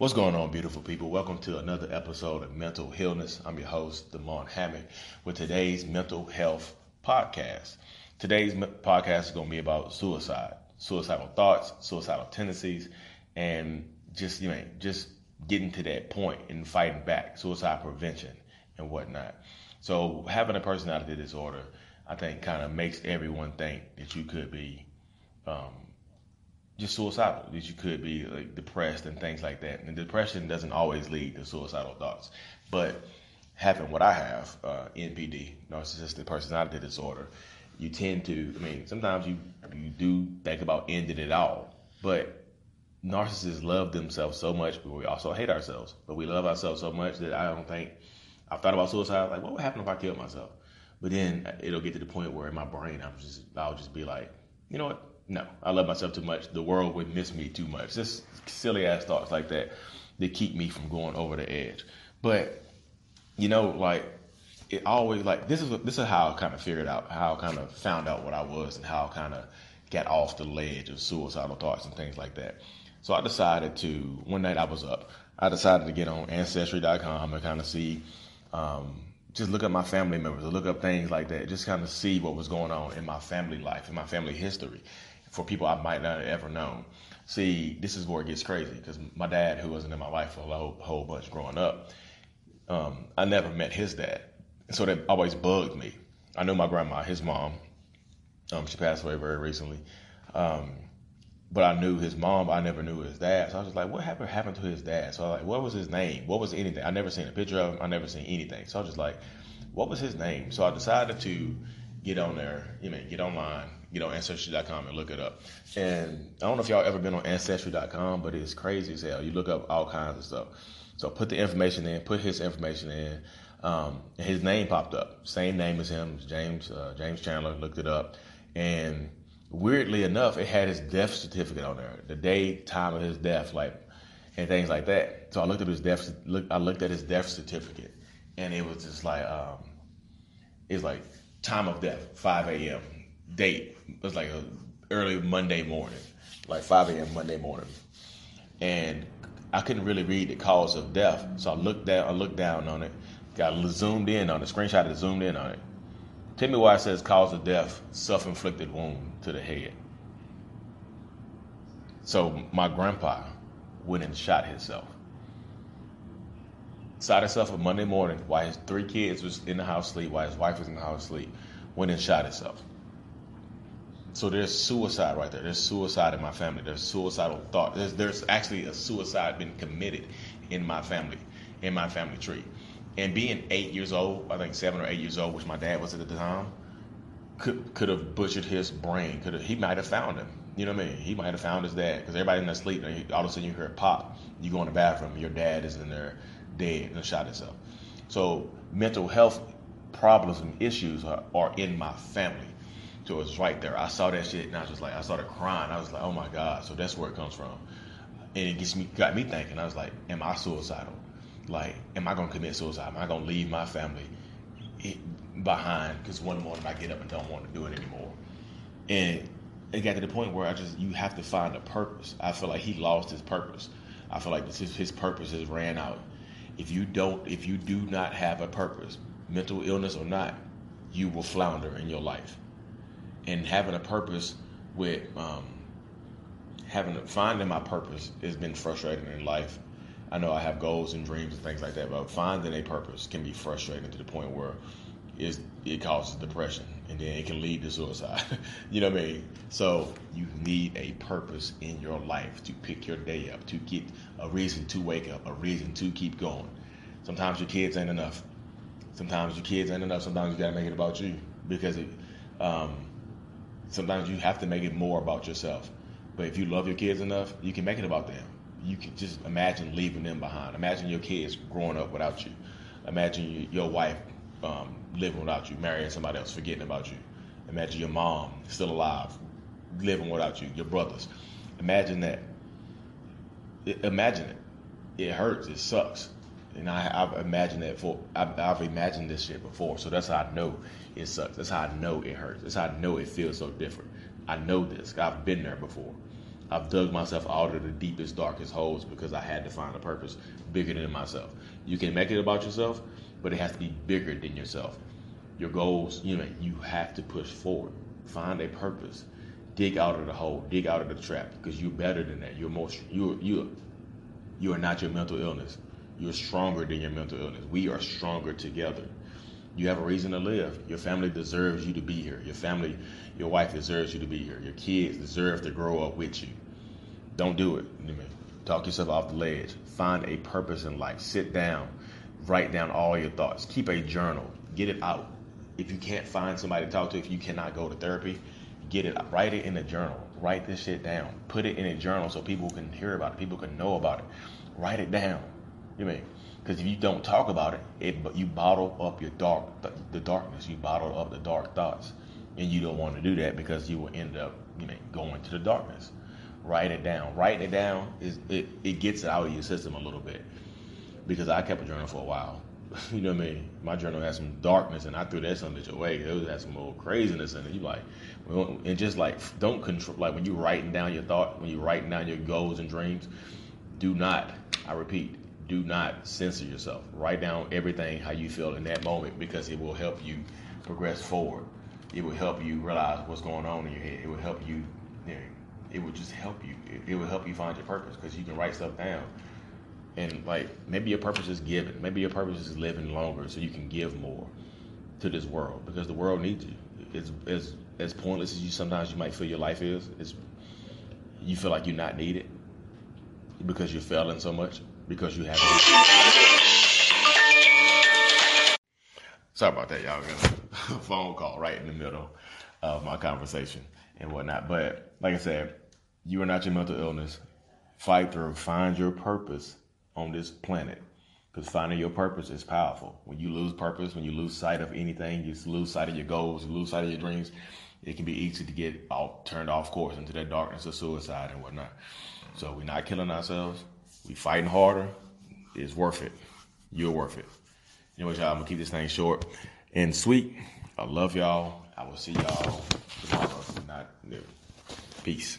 What's going on, beautiful people? Welcome to another episode of Mental Healness. I'm your host, Damon Hammond, with today's mental health podcast. Today's podcast is going to be about suicide, suicidal thoughts, suicidal tendencies, and just you know, just getting to that point and fighting back, suicide prevention and whatnot. So having a personality disorder, I think, kind of makes everyone think that you could be um, just suicidal, that you could be like depressed and things like that. And depression doesn't always lead to suicidal thoughts, but having what I have, uh, NPD, narcissistic personality disorder, you tend to. I mean, sometimes you you do think about ending it all, but narcissists love themselves so much, but we also hate ourselves. But we love ourselves so much that I don't think I've thought about suicide. Like, what would happen if I killed myself? But then it'll get to the point where in my brain, I'm just I'll just be like, you know what? No, I love myself too much. The world would miss me too much. Just silly ass thoughts like that that keep me from going over the edge. But you know, like it always like this is this is how I kind of figured out how I kind of found out what I was and how I kind of got off the ledge of suicidal thoughts and things like that. So I decided to one night I was up. I decided to get on Ancestry.com and kind of see, um, just look up my family members, or look up things like that, just kind of see what was going on in my family life, in my family history for people I might not have ever known. See, this is where it gets crazy because my dad, who wasn't in my life for a whole, whole bunch growing up, um, I never met his dad. So that always bugged me. I knew my grandma, his mom. Um, she passed away very recently. Um, but I knew his mom, I never knew his dad. So I was like, what happened happened to his dad? So I was like, what was his name? What was anything? I never seen a picture of him. I never seen anything. So I was just like, what was his name? So I decided to get on there, you know, get online, get on Ancestry.com and look it up. And I don't know if y'all ever been on Ancestry.com, but it's crazy as hell. You look up all kinds of stuff. So put the information in, put his information in, um, and his name popped up. Same name as him, James uh, James Chandler. Looked it up, and weirdly enough, it had his death certificate on there, the day, time of his death, like and things like that. So I looked at his death. Look, I looked at his death certificate, and it was just like, um, it's like time of death, 5 a.m. Date it was like a early Monday morning, like 5 a.m. Monday morning, and I couldn't really read the cause of death. So I looked down. I looked down on it, got zoomed in on it, screenshot it, zoomed in on it. Tell me why it says cause of death, self-inflicted wound to the head. So my grandpa went and shot himself. Shot himself on Monday morning while his three kids was in the house sleep, while his wife was in the house sleep. Went and shot himself. So there's suicide right there. There's suicide in my family. There's suicidal thought. There's there's actually a suicide been committed in my family, in my family tree. And being eight years old, I think seven or eight years old, which my dad was at the time, could could have butchered his brain. Could he might have found him. You know what I mean? He might have found his dad because everybody in their sleep. All of a sudden you hear a pop. You go in the bathroom. Your dad is in there dead and shot himself. So mental health problems and issues are, are in my family. So it was right there. I saw that shit and I was just like, I started crying. I was like, oh my God. So that's where it comes from. And it gets me, got me thinking. I was like, am I suicidal? Like, am I going to commit suicide? Am I going to leave my family behind? Because one morning I get up and don't want to do it anymore. And it got to the point where I just, you have to find a purpose. I feel like he lost his purpose. I feel like this is, his purpose has ran out. If you don't, if you do not have a purpose, mental illness or not, you will flounder in your life and having a purpose with um, having finding my purpose has been frustrating in life. I know I have goals and dreams and things like that, but finding a purpose can be frustrating to the point where it causes depression and then it can lead to suicide. you know what I mean? So you need a purpose in your life to pick your day up, to get a reason to wake up, a reason to keep going. Sometimes your kids ain't enough. Sometimes your kids ain't enough. Sometimes you gotta make it about you because it, um, sometimes you have to make it more about yourself. But if you love your kids enough, you can make it about them. You can just imagine leaving them behind. Imagine your kids growing up without you. Imagine you, your wife um, living without you, marrying somebody else, forgetting about you. Imagine your mom still alive, living without you, your brothers. Imagine that. Imagine it. It hurts. It sucks. And I, have imagined that for I've, I've, imagined this shit before, so that's how I know it sucks. That's how I know it hurts. That's how I know it feels so different. I know this. I've been there before. I've dug myself out of the deepest, darkest holes because I had to find a purpose bigger than myself. You can make it about yourself, but it has to be bigger than yourself. Your goals, you know, you have to push forward. Find a purpose. Dig out of the hole. Dig out of the trap because you're better than that. You're most you you you are not your mental illness. You're stronger than your mental illness. We are stronger together. You have a reason to live. Your family deserves you to be here. Your family, your wife deserves you to be here. Your kids deserve to grow up with you. Don't do it. Talk yourself off the ledge. Find a purpose in life. Sit down. Write down all your thoughts. Keep a journal. Get it out. If you can't find somebody to talk to, if you cannot go to therapy, get it. Write it in a journal. Write this shit down. Put it in a journal so people can hear about it. People can know about it. Write it down. You mean? Because if you don't talk about it, it you bottle up your dark the, darkness. You bottle up the dark thoughts, and you don't want to do that because you will end up you know going to the darkness. Write it down. Write it down is it, it gets it out of your system a little bit. Because I kept a journal for a while. you know what I mean? My journal had some darkness, and I threw that some bitch away. It was had some old craziness in it. You like, and just like don't control. Like when you writing down your thought, when you writing down your goals and dreams, do not. I repeat, do not censor yourself. Write down everything how you feel in that moment because it will help you progress forward. It will help you realize what's going on in your head. It will help you. you know, it will just help you. It, it will help you find your purpose because you can write stuff down. And like maybe your purpose is giving. Maybe your purpose is living longer so you can give more to this world because the world needs you. It's as as pointless as you sometimes you might feel your life is. It's you feel like you're not needed because you're failing so much because you have. Sorry about that, y'all. Got a phone call right in the middle of my conversation and whatnot. But like I said, you are not your mental illness. Fight through. Find your purpose on this planet. Because finding your purpose is powerful. When you lose purpose, when you lose sight of anything, you lose sight of your goals, you lose sight of your dreams, it can be easy to get all, turned off course into that darkness of suicide and whatnot. So we're not killing ourselves. We fighting harder. It's worth it. You're worth it. Anyways, y'all, I'm gonna keep this thing short and sweet. I love y'all. I will see y'all tomorrow. Not new. Peace.